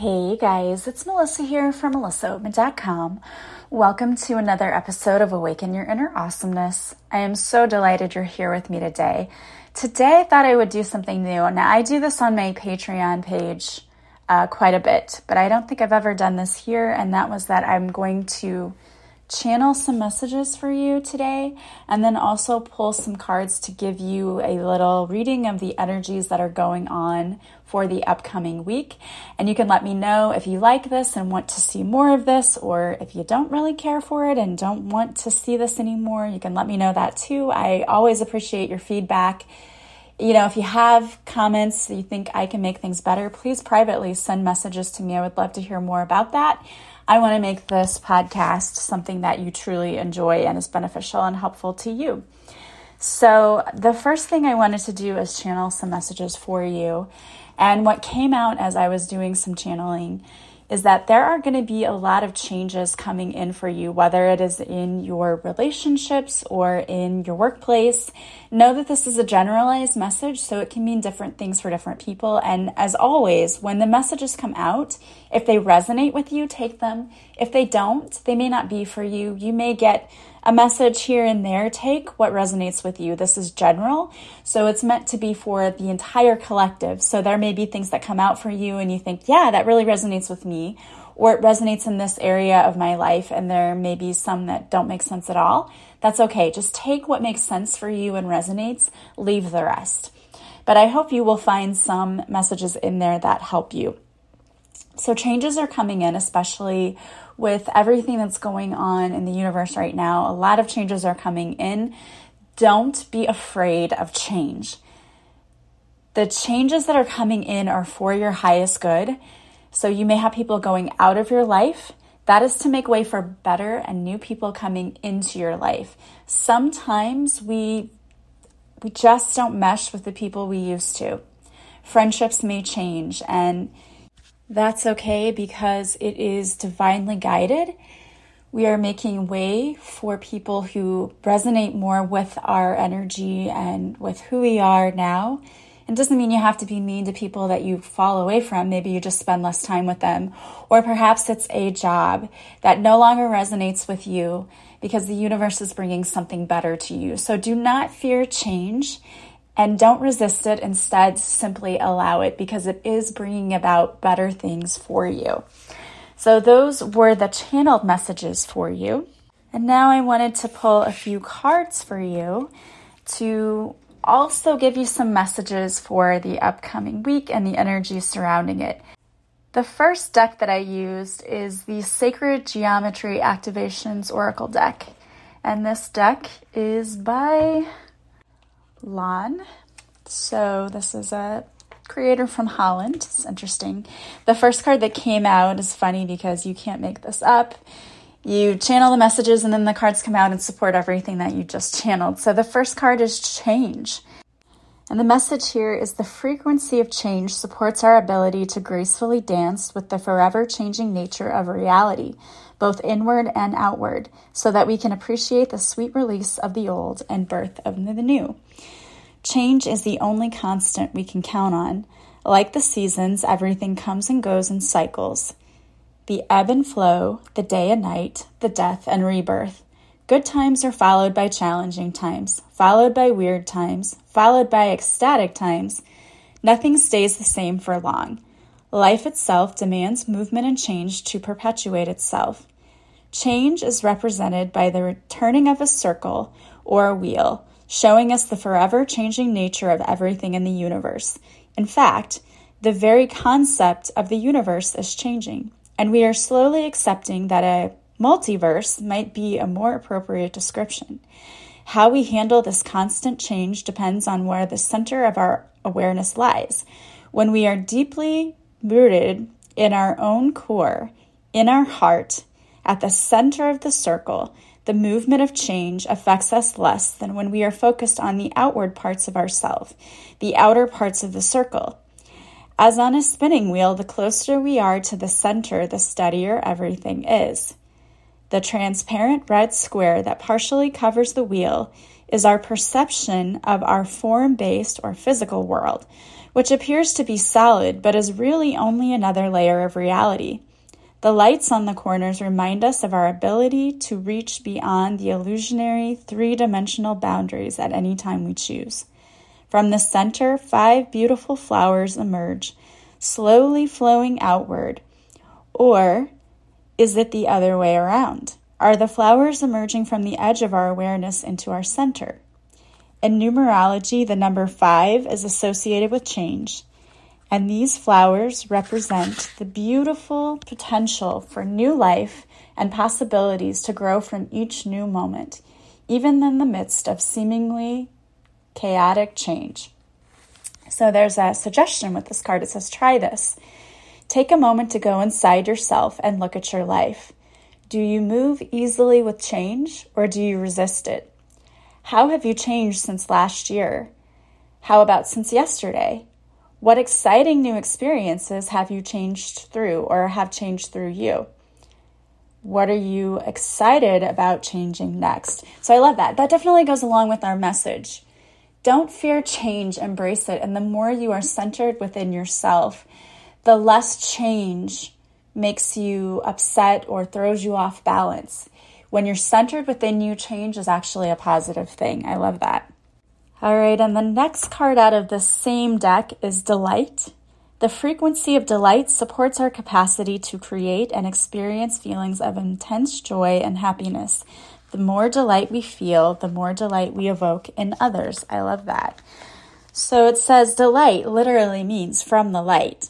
Hey guys, it's Melissa here from melissaoatman.com. Welcome to another episode of Awaken Your Inner Awesomeness. I am so delighted you're here with me today. Today I thought I would do something new. Now I do this on my Patreon page uh, quite a bit, but I don't think I've ever done this here, and that was that I'm going to channel some messages for you today and then also pull some cards to give you a little reading of the energies that are going on for the upcoming week. And you can let me know if you like this and want to see more of this, or if you don't really care for it and don't want to see this anymore, you can let me know that too. I always appreciate your feedback. You know, if you have comments that you think I can make things better, please privately send messages to me. I would love to hear more about that. I want to make this podcast something that you truly enjoy and is beneficial and helpful to you. So, the first thing I wanted to do is channel some messages for you. And what came out as I was doing some channeling is that there are going to be a lot of changes coming in for you, whether it is in your relationships or in your workplace. Know that this is a generalized message, so it can mean different things for different people. And as always, when the messages come out, if they resonate with you, take them. If they don't, they may not be for you. You may get a message here and there. Take what resonates with you. This is general, so it's meant to be for the entire collective. So there may be things that come out for you and you think, yeah, that really resonates with me, or it resonates in this area of my life, and there may be some that don't make sense at all. That's okay. Just take what makes sense for you and resonates, leave the rest. But I hope you will find some messages in there that help you. So, changes are coming in, especially with everything that's going on in the universe right now. A lot of changes are coming in. Don't be afraid of change. The changes that are coming in are for your highest good. So, you may have people going out of your life. That is to make way for better and new people coming into your life. Sometimes we we just don't mesh with the people we used to. Friendships may change and that's okay because it is divinely guided. We are making way for people who resonate more with our energy and with who we are now. It doesn't mean you have to be mean to people that you fall away from. Maybe you just spend less time with them. Or perhaps it's a job that no longer resonates with you because the universe is bringing something better to you. So do not fear change and don't resist it. Instead, simply allow it because it is bringing about better things for you. So, those were the channeled messages for you. And now I wanted to pull a few cards for you to also give you some messages for the upcoming week and the energy surrounding it. The first deck that I used is the Sacred Geometry Activations Oracle deck. And this deck is by Lon. So this is a creator from Holland. It's interesting. The first card that came out is funny because you can't make this up. You channel the messages and then the cards come out and support everything that you just channeled. So the first card is change. And the message here is the frequency of change supports our ability to gracefully dance with the forever changing nature of reality, both inward and outward, so that we can appreciate the sweet release of the old and birth of the new. Change is the only constant we can count on. Like the seasons, everything comes and goes in cycles. The ebb and flow, the day and night, the death and rebirth. Good times are followed by challenging times, followed by weird times, followed by ecstatic times. Nothing stays the same for long. Life itself demands movement and change to perpetuate itself. Change is represented by the returning of a circle or a wheel showing us the forever changing nature of everything in the universe. In fact, the very concept of the universe is changing, and we are slowly accepting that a multiverse might be a more appropriate description. How we handle this constant change depends on where the center of our awareness lies. When we are deeply rooted in our own core, in our heart, at the center of the circle, the movement of change affects us less than when we are focused on the outward parts of ourself, the outer parts of the circle. As on a spinning wheel, the closer we are to the center, the steadier everything is. The transparent red square that partially covers the wheel is our perception of our form based or physical world, which appears to be solid but is really only another layer of reality. The lights on the corners remind us of our ability to reach beyond the illusionary three dimensional boundaries at any time we choose. From the center, five beautiful flowers emerge, slowly flowing outward. Or is it the other way around? Are the flowers emerging from the edge of our awareness into our center? In numerology, the number five is associated with change, and these flowers represent the beautiful potential for new life and possibilities to grow from each new moment, even in the midst of seemingly chaotic change. So there's a suggestion with this card. It says, try this. Take a moment to go inside yourself and look at your life. Do you move easily with change or do you resist it? How have you changed since last year? How about since yesterday? What exciting new experiences have you changed through or have changed through you? What are you excited about changing next? So I love that. That definitely goes along with our message. Don't fear change, embrace it. And the more you are centered within yourself, the less change makes you upset or throws you off balance. When you're centered within you, change is actually a positive thing. I love that. All right, and the next card out of the same deck is Delight. The frequency of delight supports our capacity to create and experience feelings of intense joy and happiness. The more delight we feel, the more delight we evoke in others. I love that. So it says delight literally means from the light.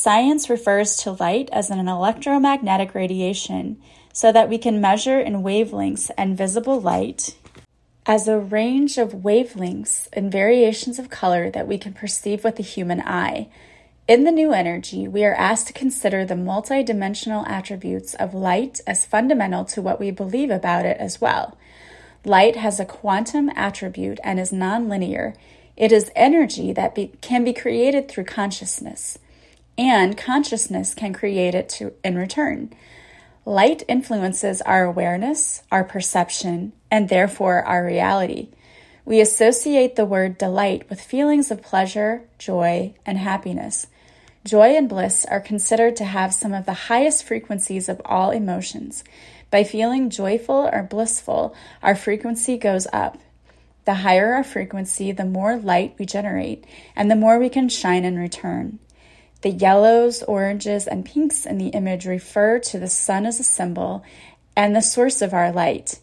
Science refers to light as an electromagnetic radiation so that we can measure in wavelengths and visible light as a range of wavelengths and variations of color that we can perceive with the human eye. In the new energy, we are asked to consider the multidimensional attributes of light as fundamental to what we believe about it as well. Light has a quantum attribute and is nonlinear. It is energy that be, can be created through consciousness, and consciousness can create it to, in return. Light influences our awareness, our perception, and therefore our reality. We associate the word delight with feelings of pleasure, joy, and happiness. Joy and bliss are considered to have some of the highest frequencies of all emotions. By feeling joyful or blissful, our frequency goes up. The higher our frequency, the more light we generate, and the more we can shine in return. The yellows, oranges, and pinks in the image refer to the sun as a symbol and the source of our light.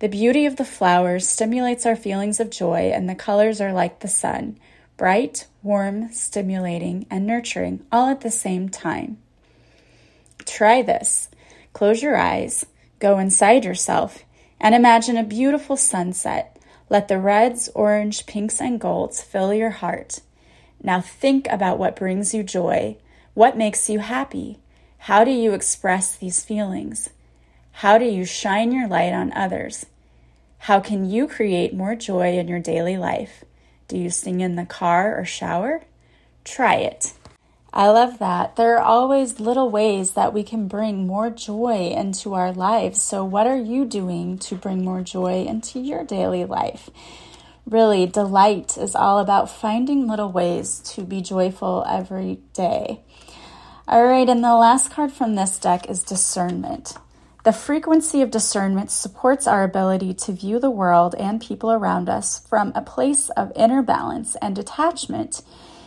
The beauty of the flowers stimulates our feelings of joy, and the colors are like the sun bright, warm, stimulating, and nurturing all at the same time. Try this. Close your eyes, go inside yourself, and imagine a beautiful sunset. Let the reds, orange, pinks, and golds fill your heart. Now think about what brings you joy. What makes you happy? How do you express these feelings? How do you shine your light on others? How can you create more joy in your daily life? Do you sing in the car or shower? Try it. I love that. There are always little ways that we can bring more joy into our lives. So, what are you doing to bring more joy into your daily life? Really, delight is all about finding little ways to be joyful every day. All right, and the last card from this deck is discernment. The frequency of discernment supports our ability to view the world and people around us from a place of inner balance and detachment,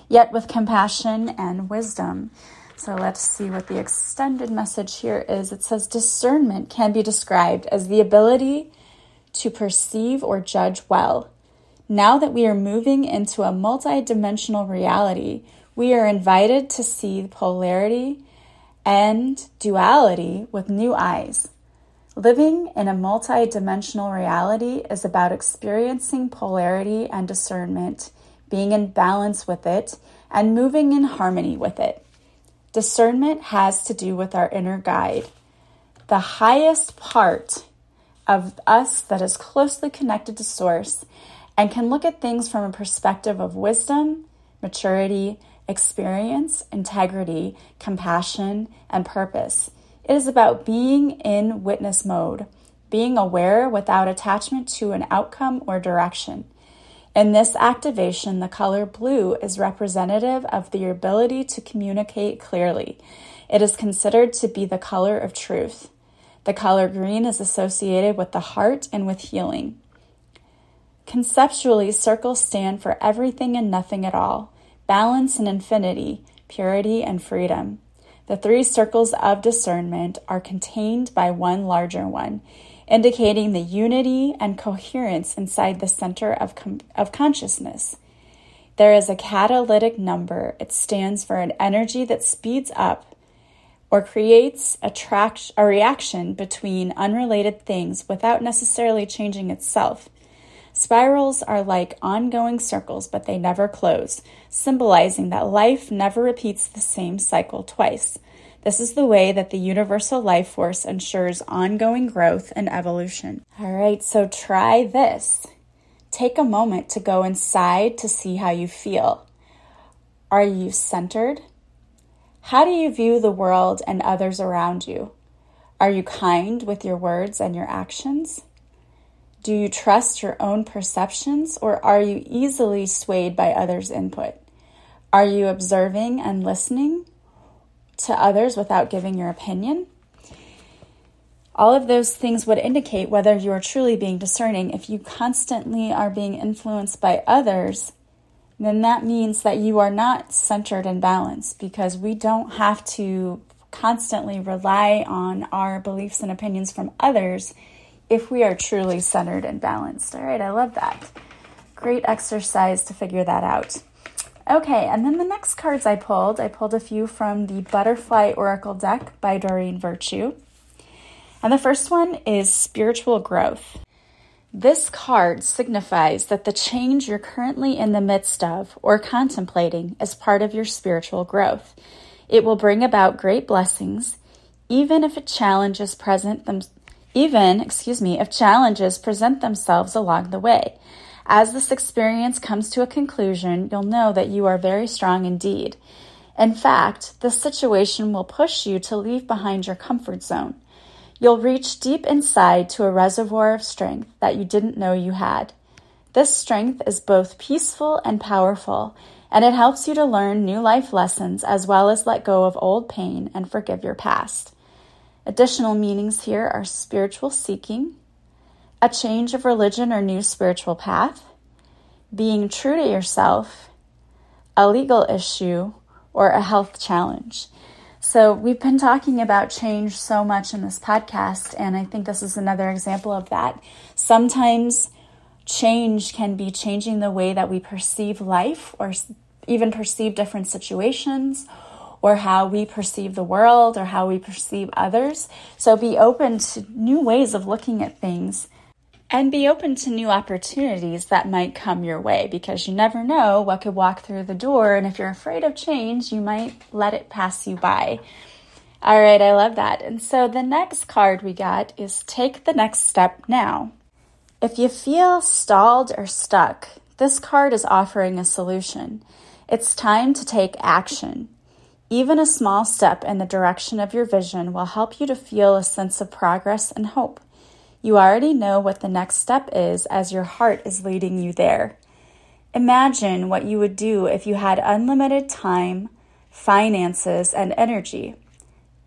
yet with compassion and wisdom. So let's see what the extended message here is. It says discernment can be described as the ability to perceive or judge well now that we are moving into a multidimensional reality, we are invited to see polarity and duality with new eyes. Living in a multidimensional reality is about experiencing polarity and discernment, being in balance with it, and moving in harmony with it. Discernment has to do with our inner guide. The highest part of us that is closely connected to Source and can look at things from a perspective of wisdom, maturity, experience, integrity, compassion, and purpose. It is about being in witness mode, being aware without attachment to an outcome or direction. In this activation, the color blue is representative of the ability to communicate clearly. It is considered to be the color of truth. The color green is associated with the heart and with healing. Conceptually, circles stand for everything and nothing at all, balance and infinity, purity and freedom. The three circles of discernment are contained by one larger one, indicating the unity and coherence inside the center of, com- of consciousness. There is a catalytic number. It stands for an energy that speeds up or creates a, a reaction between unrelated things without necessarily changing itself. Spirals are like ongoing circles, but they never close, symbolizing that life never repeats the same cycle twice. This is the way that the universal life force ensures ongoing growth and evolution. All right, so try this. Take a moment to go inside to see how you feel. Are you centered? How do you view the world and others around you? Are you kind with your words and your actions? Do you trust your own perceptions or are you easily swayed by others' input? Are you observing and listening to others without giving your opinion? All of those things would indicate whether you are truly being discerning. If you constantly are being influenced by others, then that means that you are not centered and balanced because we don't have to constantly rely on our beliefs and opinions from others if we are truly centered and balanced. All right, I love that. Great exercise to figure that out. Okay, and then the next cards I pulled, I pulled a few from the Butterfly Oracle deck by Doreen Virtue. And the first one is spiritual growth. This card signifies that the change you're currently in the midst of or contemplating is part of your spiritual growth. It will bring about great blessings, even if it challenges present them, even, excuse me, if challenges present themselves along the way. As this experience comes to a conclusion, you'll know that you are very strong indeed. In fact, this situation will push you to leave behind your comfort zone. You'll reach deep inside to a reservoir of strength that you didn't know you had. This strength is both peaceful and powerful, and it helps you to learn new life lessons as well as let go of old pain and forgive your past. Additional meanings here are spiritual seeking, a change of religion or new spiritual path, being true to yourself, a legal issue, or a health challenge. So, we've been talking about change so much in this podcast, and I think this is another example of that. Sometimes change can be changing the way that we perceive life or even perceive different situations or how we perceive the world or how we perceive others. So be open to new ways of looking at things and be open to new opportunities that might come your way because you never know what could walk through the door. And if you're afraid of change, you might let it pass you by. All right, I love that. And so the next card we got is Take the Next Step Now. If you feel stalled or stuck, this card is offering a solution. It's time to take action. Even a small step in the direction of your vision will help you to feel a sense of progress and hope. You already know what the next step is as your heart is leading you there. Imagine what you would do if you had unlimited time, finances, and energy.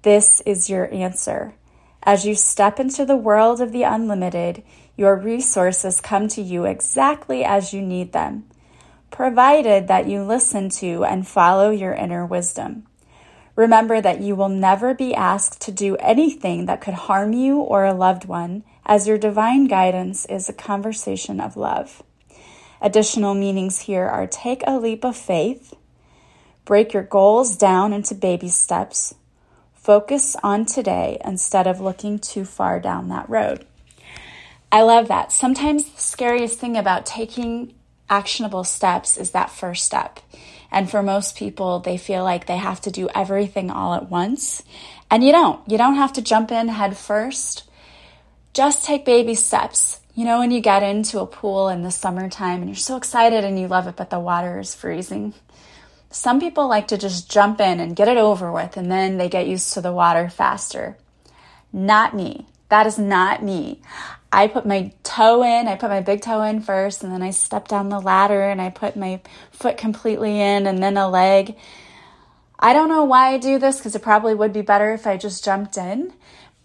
This is your answer. As you step into the world of the unlimited, your resources come to you exactly as you need them, provided that you listen to and follow your inner wisdom. Remember that you will never be asked to do anything that could harm you or a loved one, as your divine guidance is a conversation of love. Additional meanings here are take a leap of faith, break your goals down into baby steps, focus on today instead of looking too far down that road. I love that. Sometimes the scariest thing about taking actionable steps is that first step. And for most people, they feel like they have to do everything all at once. And you don't. You don't have to jump in head first. Just take baby steps. You know, when you get into a pool in the summertime and you're so excited and you love it, but the water is freezing. Some people like to just jump in and get it over with, and then they get used to the water faster. Not me. That is not me. I put my toe in, I put my big toe in first, and then I step down the ladder and I put my foot completely in and then a leg. I don't know why I do this because it probably would be better if I just jumped in.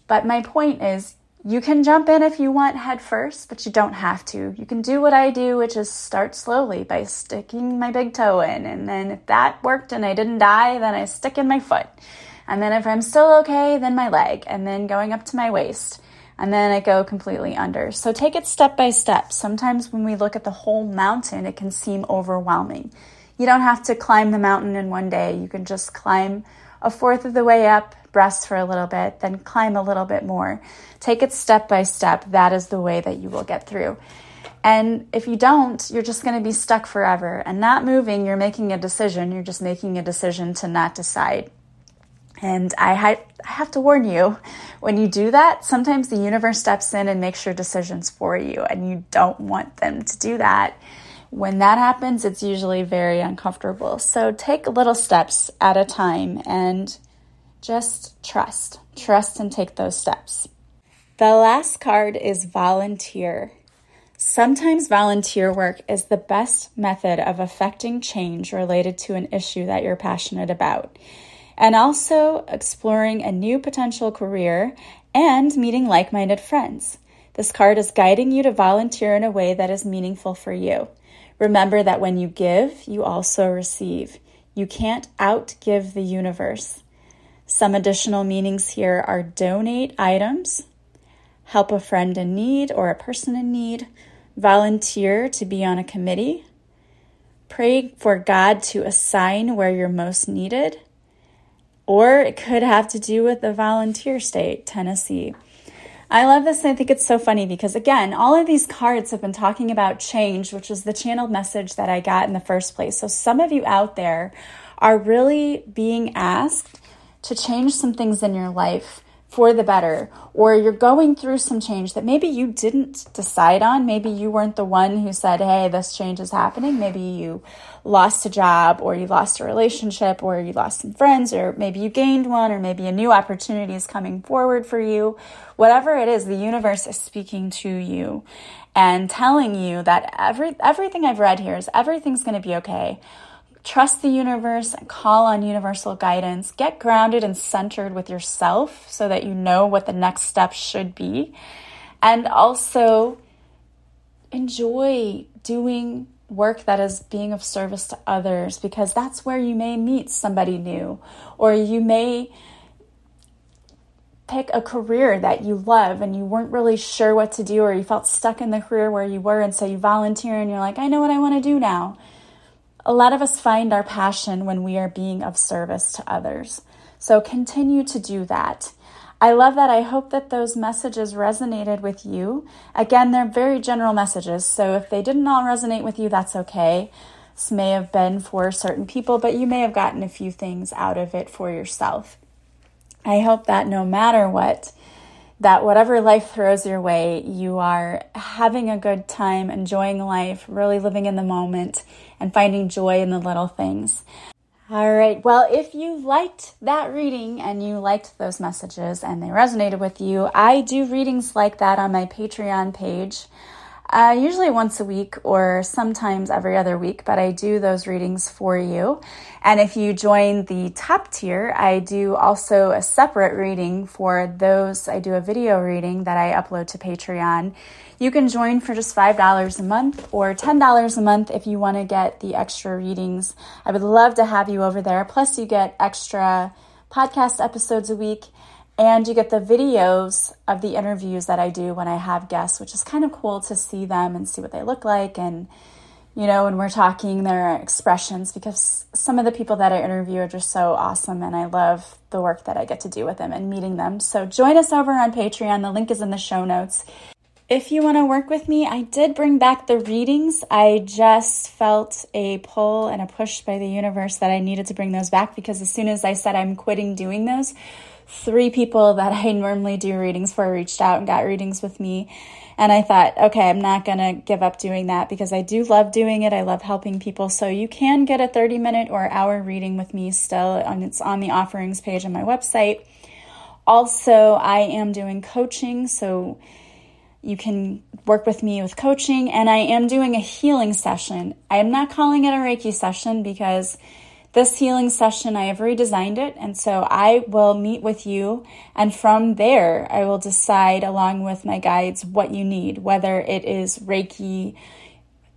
But my point is, you can jump in if you want head first, but you don't have to. You can do what I do, which is start slowly by sticking my big toe in. And then if that worked and I didn't die, then I stick in my foot. And then if I'm still okay, then my leg, and then going up to my waist. And then I go completely under. So take it step by step. Sometimes when we look at the whole mountain, it can seem overwhelming. You don't have to climb the mountain in one day. You can just climb a fourth of the way up, rest for a little bit, then climb a little bit more. Take it step by step. That is the way that you will get through. And if you don't, you're just going to be stuck forever. And not moving, you're making a decision. You're just making a decision to not decide. And I, I have to warn you, when you do that, sometimes the universe steps in and makes your decisions for you, and you don't want them to do that. When that happens, it's usually very uncomfortable. So take little steps at a time and just trust. Trust and take those steps. The last card is volunteer. Sometimes volunteer work is the best method of affecting change related to an issue that you're passionate about and also exploring a new potential career and meeting like minded friends. This card is guiding you to volunteer in a way that is meaningful for you. Remember that when you give, you also receive. You can't outgive the universe. Some additional meanings here are donate items, help a friend in need or a person in need, volunteer to be on a committee, pray for God to assign where you're most needed, or it could have to do with the volunteer state, Tennessee. I love this and I think it's so funny because, again, all of these cards have been talking about change, which is the channeled message that I got in the first place. So, some of you out there are really being asked to change some things in your life for the better, or you're going through some change that maybe you didn't decide on. Maybe you weren't the one who said, Hey, this change is happening. Maybe you lost a job, or you lost a relationship, or you lost some friends, or maybe you gained one, or maybe a new opportunity is coming forward for you. Whatever it is, the universe is speaking to you and telling you that every, everything I've read here is everything's going to be okay Trust the universe and call on universal guidance. Get grounded and centered with yourself so that you know what the next step should be. And also enjoy doing work that is being of service to others because that's where you may meet somebody new or you may pick a career that you love and you weren't really sure what to do or you felt stuck in the career where you were and so you volunteer and you're like I know what I want to do now a lot of us find our passion when we are being of service to others. So continue to do that. I love that. I hope that those messages resonated with you. Again, they're very general messages, so if they didn't all resonate with you, that's okay. This may have been for certain people, but you may have gotten a few things out of it for yourself. I hope that no matter what, that whatever life throws your way, you are having a good time, enjoying life, really living in the moment, and finding joy in the little things. All right. Well, if you liked that reading and you liked those messages and they resonated with you, I do readings like that on my Patreon page uh, usually once a week or sometimes every other week, but I do those readings for you. And if you join the top tier, I do also a separate reading for those. I do a video reading that I upload to Patreon. You can join for just $5 a month or $10 a month if you want to get the extra readings. I would love to have you over there. Plus, you get extra podcast episodes a week and you get the videos of the interviews that I do when I have guests, which is kind of cool to see them and see what they look like. And, you know, when we're talking, their expressions, because some of the people that I interview are just so awesome. And I love the work that I get to do with them and meeting them. So join us over on Patreon. The link is in the show notes. If you want to work with me, I did bring back the readings. I just felt a pull and a push by the universe that I needed to bring those back because as soon as I said I'm quitting doing those, three people that I normally do readings for reached out and got readings with me. And I thought, okay, I'm not going to give up doing that because I do love doing it. I love helping people. So you can get a 30 minute or hour reading with me still, and it's on the offerings page on my website. Also, I am doing coaching. So you can work with me with coaching, and I am doing a healing session. I am not calling it a Reiki session because this healing session, I have redesigned it, and so I will meet with you, and from there, I will decide along with my guides what you need, whether it is Reiki,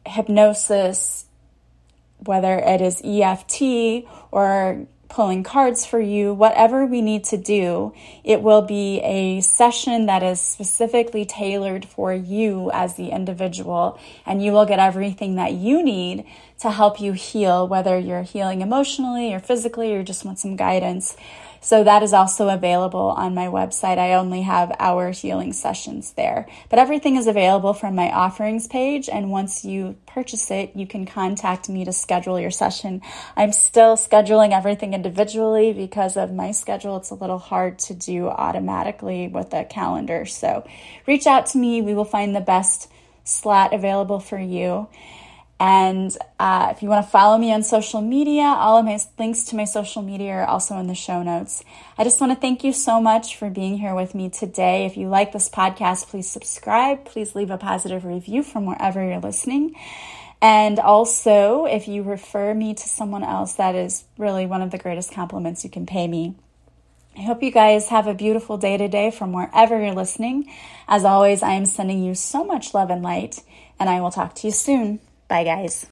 hypnosis, whether it is EFT or pulling cards for you, whatever we need to do, it will be a session that is specifically tailored for you as the individual, and you will get everything that you need to help you heal, whether you're healing emotionally or physically or just want some guidance. So that is also available on my website. I only have our healing sessions there, but everything is available from my offerings page. And once you purchase it, you can contact me to schedule your session. I'm still scheduling everything individually because of my schedule. It's a little hard to do automatically with a calendar. So reach out to me. We will find the best slot available for you. And uh, if you want to follow me on social media, all of my links to my social media are also in the show notes. I just want to thank you so much for being here with me today. If you like this podcast, please subscribe. Please leave a positive review from wherever you're listening. And also, if you refer me to someone else, that is really one of the greatest compliments you can pay me. I hope you guys have a beautiful day today from wherever you're listening. As always, I am sending you so much love and light, and I will talk to you soon. Bye, guys.